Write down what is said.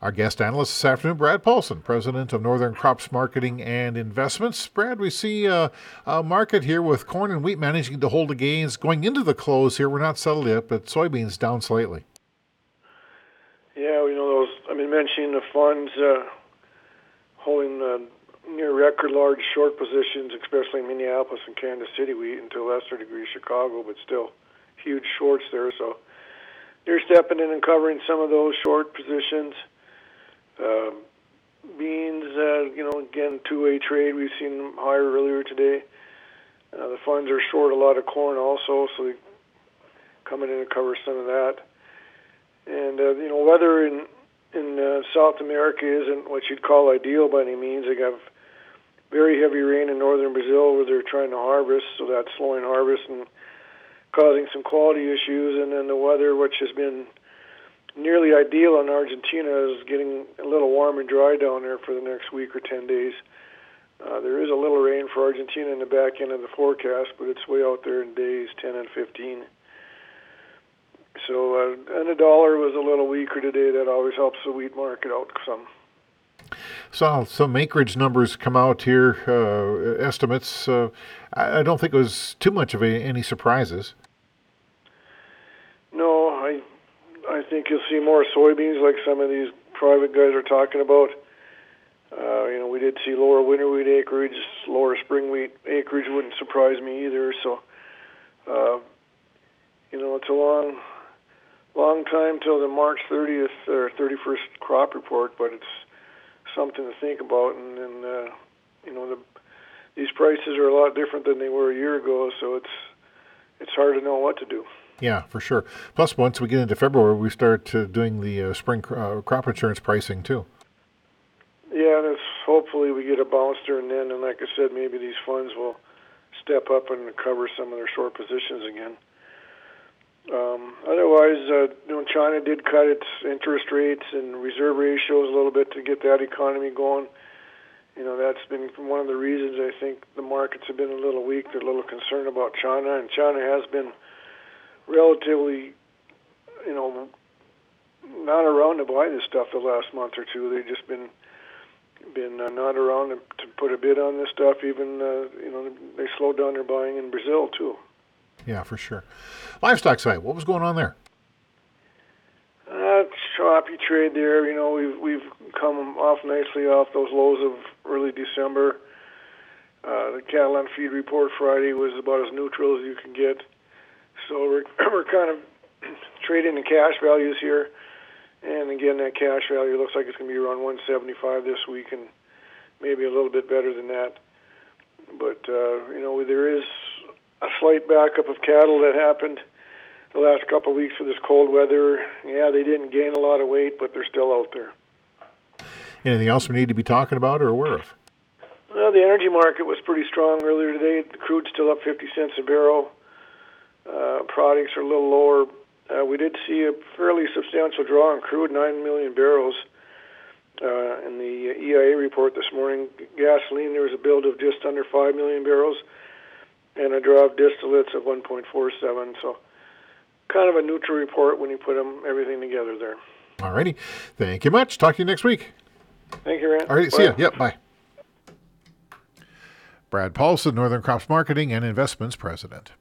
Our guest analyst this afternoon, Brad Paulson, president of Northern Crops Marketing and Investments. Brad, we see a, a, market here with corn and wheat managing to hold the gains going into the close here. We're not settled yet, but soybeans down slightly. Yeah, you know those. I mean, mentioning the funds uh, holding uh, near record large short positions, especially in Minneapolis and Kansas City wheat, and to a lesser degree Chicago, but still huge shorts there. So they're stepping in and covering some of those short positions. Um, beans, uh, you know, again, two-way trade. We've seen them higher earlier today. Uh, the funds are short a lot of corn also, so they coming in to cover some of that. And uh, you know, weather in in uh, South America isn't what you'd call ideal by any means. They have very heavy rain in northern Brazil where they're trying to harvest, so that's slowing harvest and causing some quality issues. And then the weather, which has been nearly ideal in Argentina is getting a little warm and dry down there for the next week or 10 days. Uh, there is a little rain for Argentina in the back end of the forecast, but it's way out there in days 10 and 15. So, uh, and the dollar was a little weaker today. That always helps the wheat market out some. Saw some acreage numbers come out here, uh, estimates. Uh, I don't think it was too much of a, any surprises. No, I I think you'll see more soybeans, like some of these private guys are talking about. Uh, you know, we did see lower winter wheat acreage, lower spring wheat acreage wouldn't surprise me either. So, uh, you know, it's a long, long time till the March 30th or 31st crop report, but it's something to think about. And, and uh, you know, the, these prices are a lot different than they were a year ago, so it's it's hard to know what to do. Yeah, for sure. Plus, once we get into February, we start uh, doing the uh, spring uh, crop insurance pricing too. Yeah, and it's hopefully we get a bounce during then, and like I said, maybe these funds will step up and cover some of their short positions again. Um, otherwise, uh, you know, China did cut its interest rates and reserve ratios a little bit to get that economy going. You know, that's been one of the reasons I think the markets have been a little weak. They're a little concerned about China, and China has been relatively, you know, not around to buy this stuff the last month or two. They've just been been uh, not around to, to put a bid on this stuff. Even uh, you know they slowed down their buying in Brazil too. Yeah, for sure. Livestock side, what was going on there? Uh, choppy trade there. You know, we've we've come off nicely off those lows of early December. Uh, the cattle on feed report Friday was about as neutral as you can get. So we're we're kind of trading the cash values here, and again that cash value looks like it's going to be around 175 this week, and maybe a little bit better than that. But uh, you know there is a slight backup of cattle that happened the last couple of weeks with this cold weather. Yeah, they didn't gain a lot of weight, but they're still out there. Anything else we need to be talking about or aware of? Well, the energy market was pretty strong earlier today. The crude's still up 50 cents a barrel. Uh, products are a little lower. Uh, we did see a fairly substantial draw on crude, 9 million barrels. Uh, in the EIA report this morning, gasoline, there was a build of just under 5 million barrels and a draw of distillates of 1.47. So, kind of a neutral report when you put them everything together there. All righty. Thank you much. Talk to you next week. Thank you, Rand. All right. See you. Yep. Bye. Brad Paulson, Northern Crops Marketing and Investments President.